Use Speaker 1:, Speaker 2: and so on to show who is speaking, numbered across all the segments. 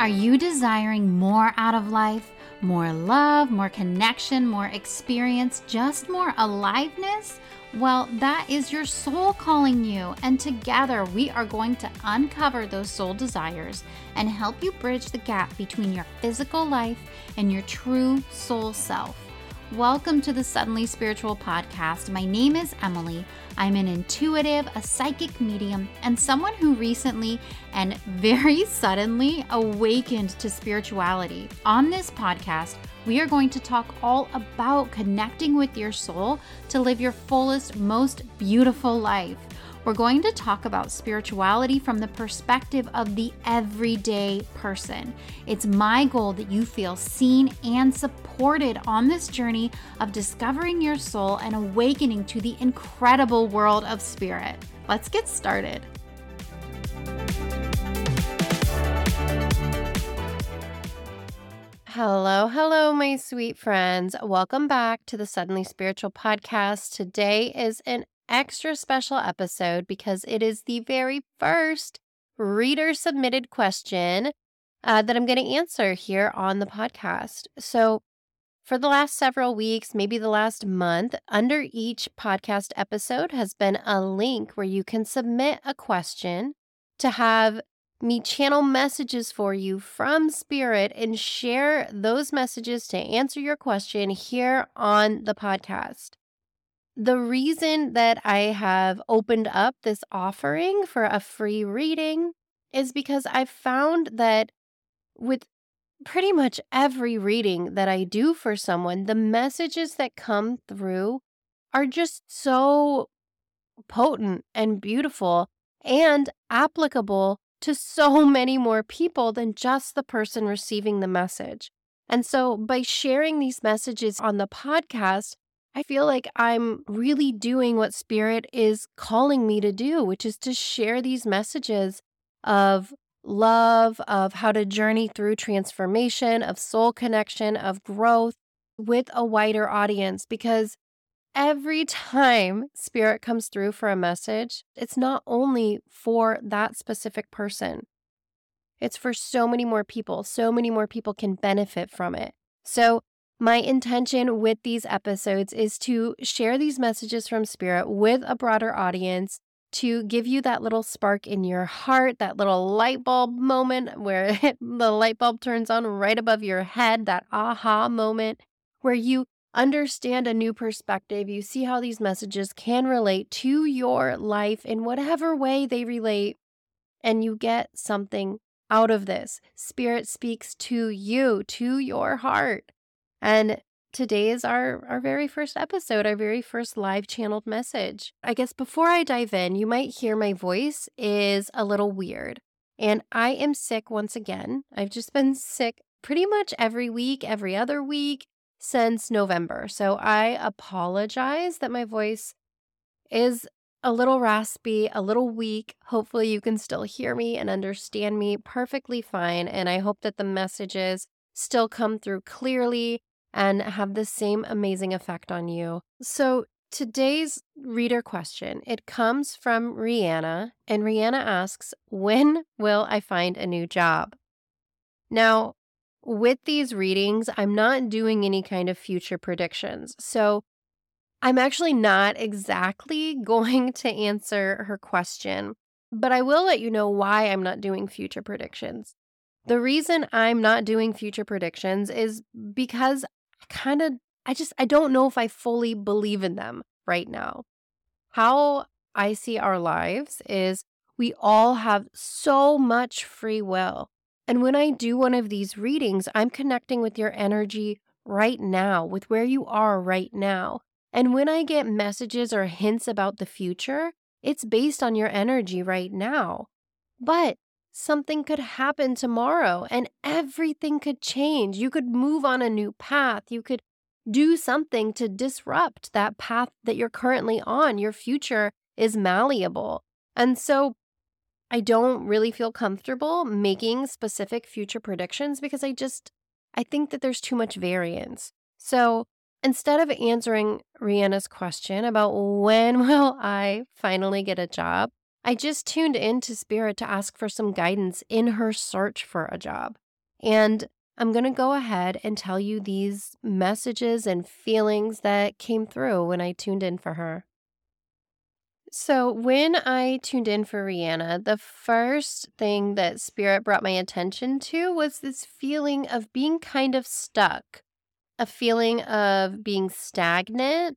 Speaker 1: Are you desiring more out of life? More love, more connection, more experience, just more aliveness? Well, that is your soul calling you, and together we are going to uncover those soul desires and help you bridge the gap between your physical life and your true soul self. Welcome to the Suddenly Spiritual podcast. My name is Emilee. I'm an intuitive, a psychic medium, and someone who recently and very suddenly awakened to spirituality. On this podcast, we are going to talk all about connecting with your soul to live your fullest, most beautiful life. We're going to talk about spirituality from the perspective of the everyday person. It's my goal that you feel seen and supported on this journey of discovering your soul and awakening to the incredible world of spirit. Let's get started.
Speaker 2: Hello, hello, my sweet friends. Welcome back to the Suddenly Spiritual podcast. Today is an extra special episode because it is the very first reader submitted question uh, that I'm going to answer here on the podcast. So, for the last several weeks, maybe the last month, under each podcast episode has been a link where you can submit a question to have me channel messages for you from Spirit and share those messages to answer your question here on the podcast. The reason that I have opened up this offering for a free reading is because I've found that with pretty much every reading that I do for someone, the messages that come through are just so potent and beautiful and applicable to so many more people than just the person receiving the message. And so, by sharing these messages on the podcast, I feel like I'm really doing what Spirit is calling me to do, which is to share these messages of love, of how to journey through transformation, of soul connection, of growth with a wider audience. Because every time Spirit comes through for a message, it's not only for that specific person, it's for so many more people. So many more people can benefit from it. So, my intention with these episodes is to share these messages from Spirit with a broader audience to give you that little spark in your heart, that little light bulb moment where the light bulb turns on right above your head, that aha moment where you understand a new perspective. You see how these messages can relate to your life in whatever way they relate, and you get something out of this. Spirit speaks to you, to your heart. And today is our, our very first episode, our very first live channeled message. I guess before I dive in, you might hear my voice is a little weird. And I am sick once again. I've just been sick pretty much every week, every other week since November. So I apologize that my voice is a little raspy, a little weak. Hopefully, you can still hear me and understand me perfectly fine. And I hope that the messages still come through clearly and have the same amazing effect on you. So, today's reader question, it comes from Rhianna, and Rhianna asks, "When will I find a new job?" Now, with these readings, I'm not doing any kind of future predictions. So, I'm actually not exactly going to answer her question, but I will let you know why I'm not doing future predictions. The reason I'm not doing future predictions is because kind of, I just, I don't know if I fully believe in them right now. How I see our lives is we all have so much free will. And when I do one of these readings, I'm connecting with your energy right now, with where you are right now. And when I get messages or hints about the future, it's based on your energy right now. But something could happen tomorrow and everything could change. You could move on a new path. You could do something to disrupt that path that you're currently on. Your future is malleable. And so I don't really feel comfortable making specific future predictions because I just I think that there's too much variance. So instead of answering Rhianna's question about when will I finally get a job, I just tuned into Spirit to ask for some guidance in her search for a job. And I'm going to go ahead and tell you these messages and feelings that came through when I tuned in for her. So, when I tuned in for Rhianna, the first thing that Spirit brought my attention to was this feeling of being kind of stuck, a feeling of being stagnant,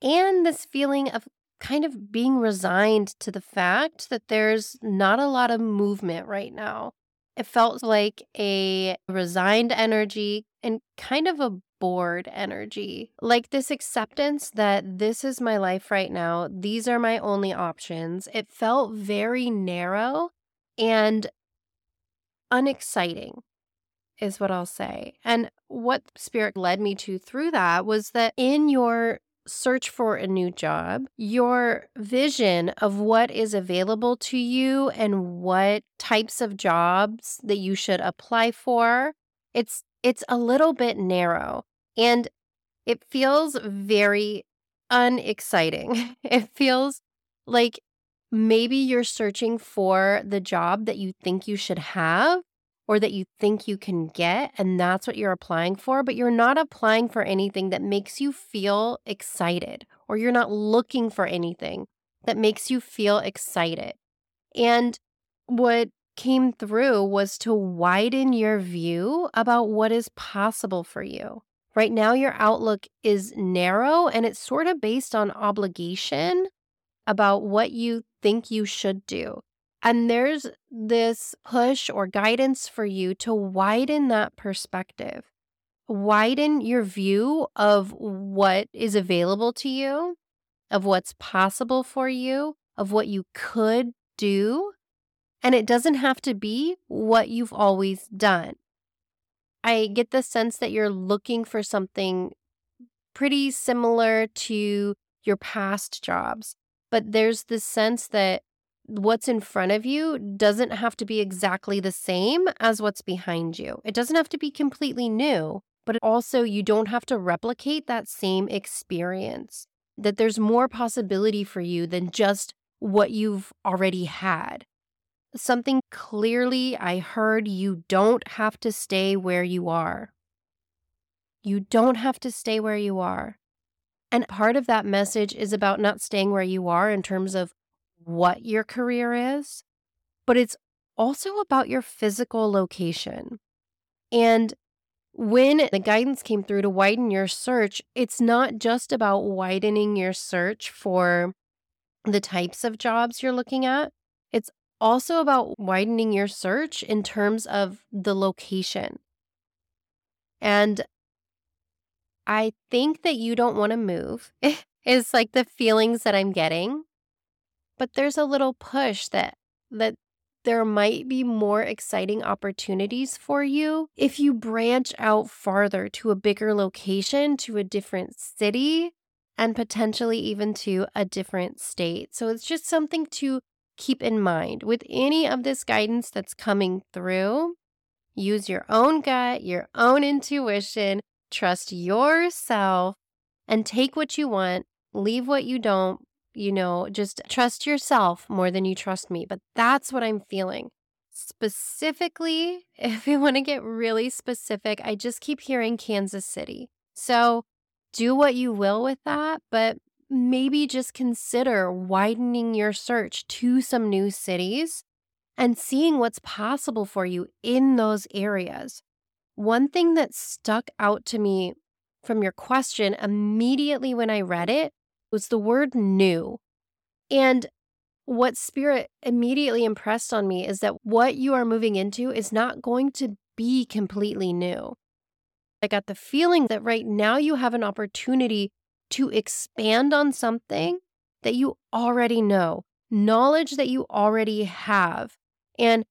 Speaker 2: and this feeling of kind of being resigned to the fact that there's not a lot of movement right now. It felt like a resigned energy and kind of a bored energy. Like this acceptance that this is my life right now, these are my only options. It felt very narrow and unexciting, is what I'll say. And what Spirit led me to through that was that in your search for a new job, your vision of what is available to you and what types of jobs that you should apply for, it's it's a little bit narrow and it feels very unexciting. It feels like maybe you're searching for the job that you think you should have or that you think you can get, and that's what you're applying for, but you're not applying for anything that makes you feel excited, or you're not looking for anything that makes you feel excited. And what came through was to widen your view about what is possible for you. Right now, your outlook is narrow and it's sort of based on obligation about what you think you should do. And there's this push or guidance for you to widen that perspective, widen your view of what is available to you, of what's possible for you, of what you could do. And it doesn't have to be what you've always done. I get the sense that you're looking for something pretty similar to your past jobs, but there's this sense that what's in front of you doesn't have to be exactly the same as what's behind you. It doesn't have to be completely new, but also you don't have to replicate that same experience. That there's more possibility for you than just what you've already had. Something clearly I heard you don't have to stay where you are. You don't have to stay where you are. And part of that message is about not staying where you are in terms of what your career is, but it's also about your physical location. And when the guidance came through to widen your search, it's not just about widening your search for the types of jobs you're looking at. It's also about widening your search in terms of the location. And I think that you don't want to move. It's like the feelings that I'm getting but there's a little push that that there might be more exciting opportunities for you if you branch out farther to a bigger location, to a different city, and potentially even to a different state. So it's just something to keep in mind with any of this guidance that's coming through. Use your own gut, your own intuition, trust yourself, and take what you want, leave what you don't, you know, just trust yourself more than you trust me. But that's what I'm feeling. Specifically, if you want to get really specific, I just keep hearing Kansas City. So do what you will with that, but maybe just consider widening your search to some new cities and seeing what's possible for you in those areas. One thing that stuck out to me from your question immediately when I read it was the word new. And what Spirit immediately impressed on me is that what you are moving into is not going to be completely new. I got the feeling that right now you have an opportunity to expand on something that you already know, knowledge that you already have. And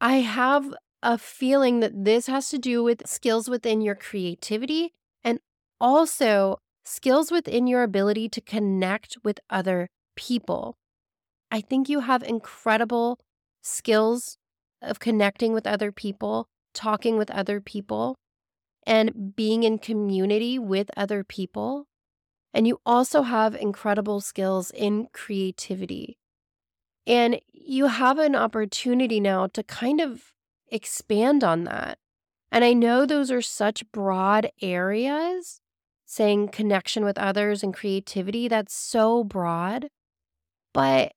Speaker 2: I have a feeling that this has to do with skills within your creativity and also skills within your ability to connect with other people. I think you have incredible skills of connecting with other people, talking with other people, and being in community with other people. And you also have incredible skills in creativity. And you have an opportunity now to kind of expand on that. And I know those are such broad areas, saying connection with others and creativity, that's so broad. But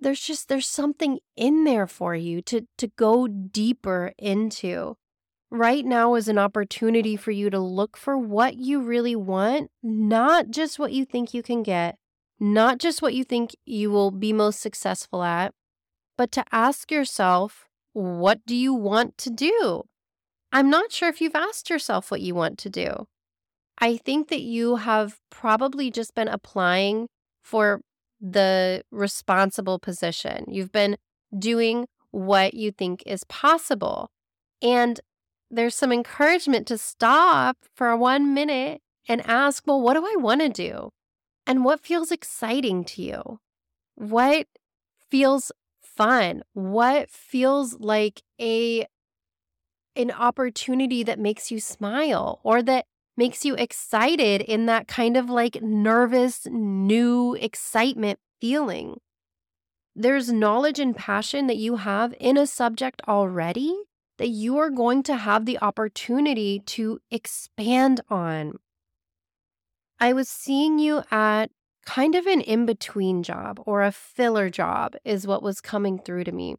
Speaker 2: there's just there's something in there for you to to go deeper into. Right now is an opportunity for you to look for what you really want, not just what you think you can get, not just what you think you will be most successful at, but to ask yourself, what do you want to do? I'm not sure if you've asked yourself what you want to do. I think that you have probably just been applying for the responsible position. You've been doing what you think is possible. And there's some encouragement to stop for one minute and ask, well, what do I want to do? And what feels exciting to you? What feels fun? What feels like a an opportunity that makes you smile or that makes you excited in that kind of like nervous, new excitement feeling. There's knowledge and passion that you have in a subject already that you are going to have the opportunity to expand on. I was seeing you at kind of an in between job or a filler job, is what was coming through to me.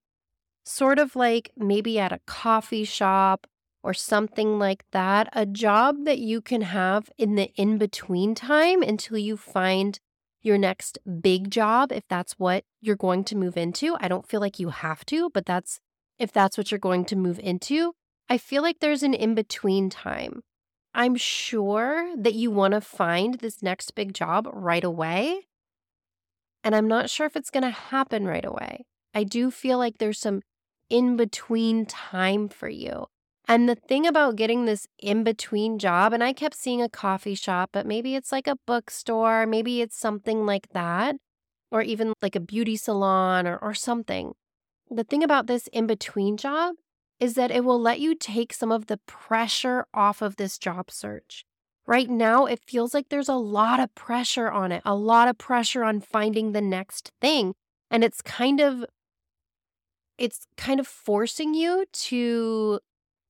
Speaker 2: Sort of like maybe at a coffee shop or something like that, a job that you can have in the in between time until you find your next big job, if that's what you're going to move into. I don't feel like you have to, but that's if that's what you're going to move into. I feel like there's an in between time. I'm sure that you want to find this next big job right away. And I'm not sure if it's going to happen right away. I do feel like there's some in between time for you. And the thing about getting this in between job, and I kept seeing a coffee shop, but maybe it's like a bookstore, maybe it's something like that, or even like a beauty salon or, or something. The thing about this in between job is that it will let you take some of the pressure off of this job search. Right now, it feels like there's a lot of pressure on it, a lot of pressure on finding the next thing. And it's kind of it's kind of forcing you to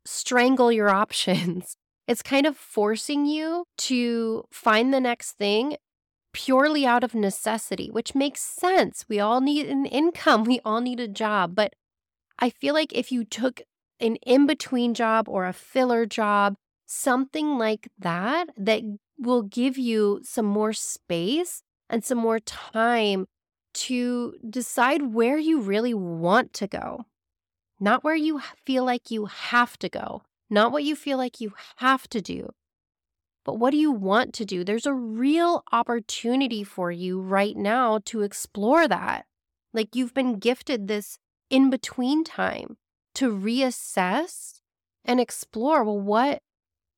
Speaker 2: strangle your options. It's kind of forcing you to find the next thing purely out of necessity, which makes sense. We all need an income, we all need a job. But I feel like if you took an in between job or a filler job, something like that, that will give you some more space and some more time to decide where you really want to go not where you feel like you have to go, not what you feel like you have to do, but what do you want to do? There's a real opportunity for you right now to explore that. Like you've been gifted this in between time to reassess and explore well what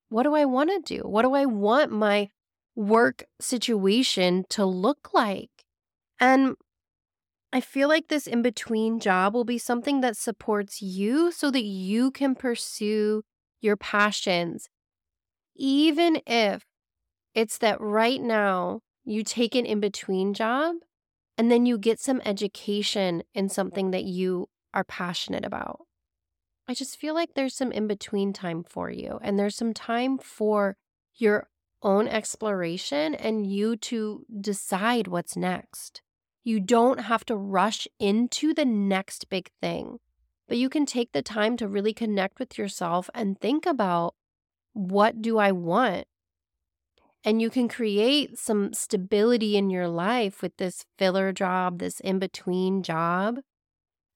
Speaker 2: what do I want to do? What do I want my work situation to look like? And I feel like this in between job will be something that supports you so that you can pursue your passions. Even if it's that right now you take an in between job and then you get some education in something that you are passionate about. I just feel like there's some in between time for you, and there's some time for your own exploration and you to decide what's next. You don't have to rush into the next big thing, but you can take the time to really connect with yourself and think about what do I want? And you can create some stability in your life with this filler job, this in between job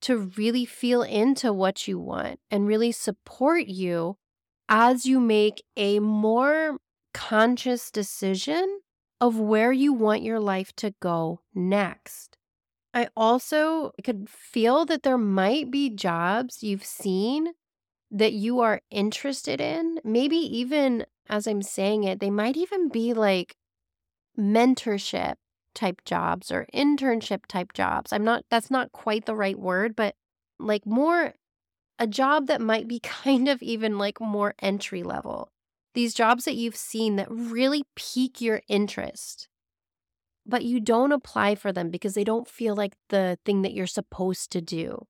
Speaker 2: to really feel into what you want and really support you as you make a more conscious decision of where you want your life to go next. I also could feel that there might be jobs you've seen that you are interested in. Maybe even as I'm saying it, they might even be like mentorship type jobs or internship type jobs. I'm not, that's not quite the right word, but like more a job that might be kind of even like more entry level these jobs that you've seen that really pique your interest, but you don't apply for them because they don't feel like the thing that you're supposed to do.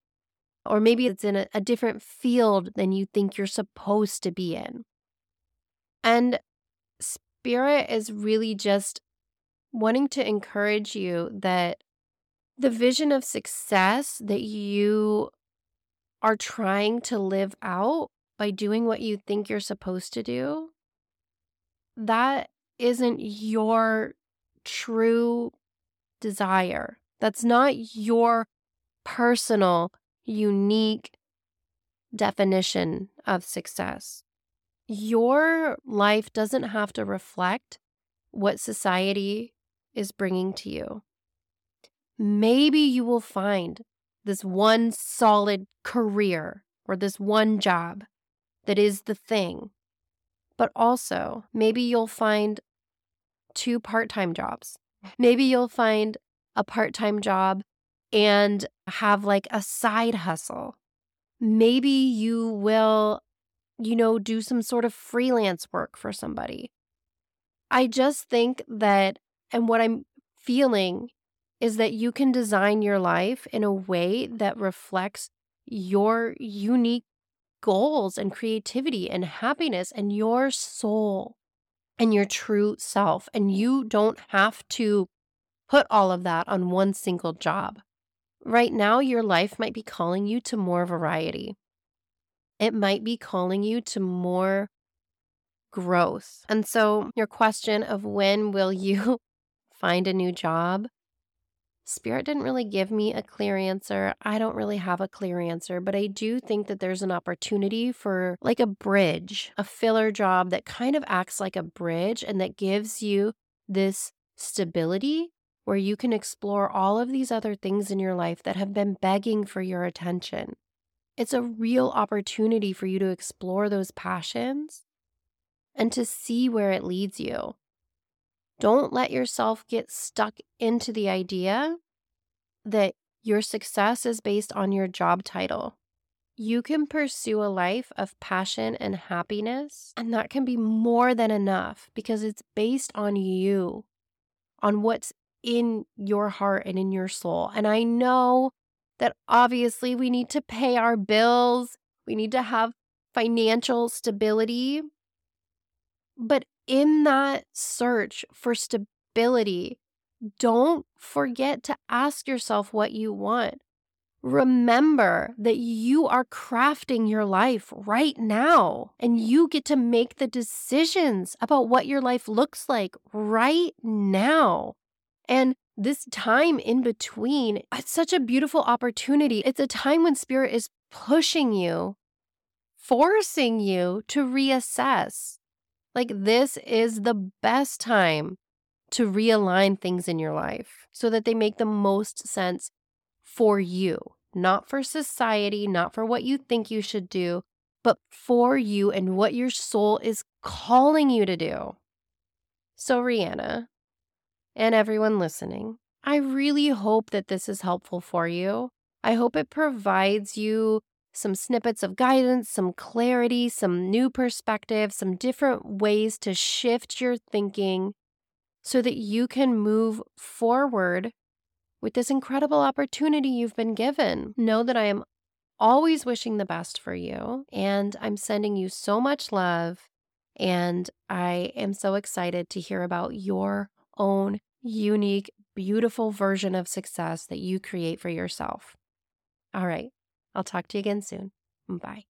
Speaker 2: or maybe it's in a, a different field than you think you're supposed to be in. And spirit is really just wanting to encourage you that the vision of success that you are trying to live out by doing what you think you're supposed to do, that isn't your true desire. That's not your personal, unique definition of success. Your life doesn't have to reflect what society is bringing to you. Maybe you will find this one solid career or this one job that is the thing. But also, maybe you'll find two part time jobs. Maybe you'll find a part time job and have like a side hustle. Maybe you will, you know, do some sort of freelance work for somebody. I just think that, and what I'm feeling is that you can design your life in a way that reflects your unique goals and creativity and happiness and your soul and your true self. And you don't have to put all of that on one single job. Right now, your life might be calling you to more variety. It might be calling you to more growth. And so, your question of when will you find a new job Spirit didn't really give me a clear answer. I don't really have a clear answer, but I do think that there's an opportunity for like a bridge, a filler job that kind of acts like a bridge and that gives you this stability where you can explore all of these other things in your life that have been begging for your attention. It's a real opportunity for you to explore those passions and to see where it leads you. Don't let yourself get stuck into the idea that your success is based on your job title. You can pursue a life of passion and happiness, and that can be more than enough because it's based on you, on what's in your heart and in your soul. And I know that obviously we need to pay our bills, we need to have financial stability. But in that search for stability, don't forget to ask yourself what you want. Remember that you are crafting your life right now, and you get to make the decisions about what your life looks like right now. And this time in between, it's such a beautiful opportunity. It's a time when spirit is pushing you, forcing you to reassess like, this is the best time to realign things in your life so that they make the most sense for you, not for society, not for what you think you should do, but for you and what your soul is calling you to do. So, Rhianna, and everyone listening, I really hope that this is helpful for you. I hope it provides you some snippets of guidance, some clarity, some new perspective, some different ways to shift your thinking so that you can move forward with this incredible opportunity you've been given. Know that I am always wishing the best for you, and I'm sending you so much love. And I am so excited to hear about your own unique, beautiful version of success that you create for yourself. All right. I'll talk to you again soon. Bye.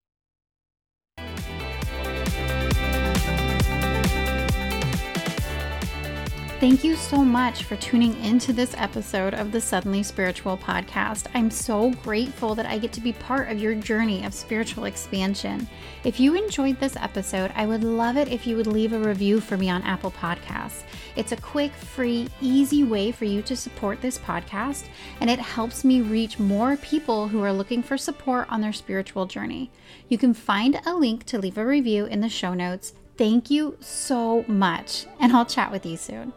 Speaker 1: Thank you so much for tuning into this episode of the Suddenly Spiritual podcast. I'm so grateful that I get to be part of your journey of spiritual expansion. If you enjoyed this episode, I would love it if you would leave a review for me on Apple Podcasts. It's a quick, free, easy way for you to support this podcast, and it helps me reach more people who are looking for support on their spiritual journey. You can find a link to leave a review in the show notes. Thank you so much, and I'll chat with you soon.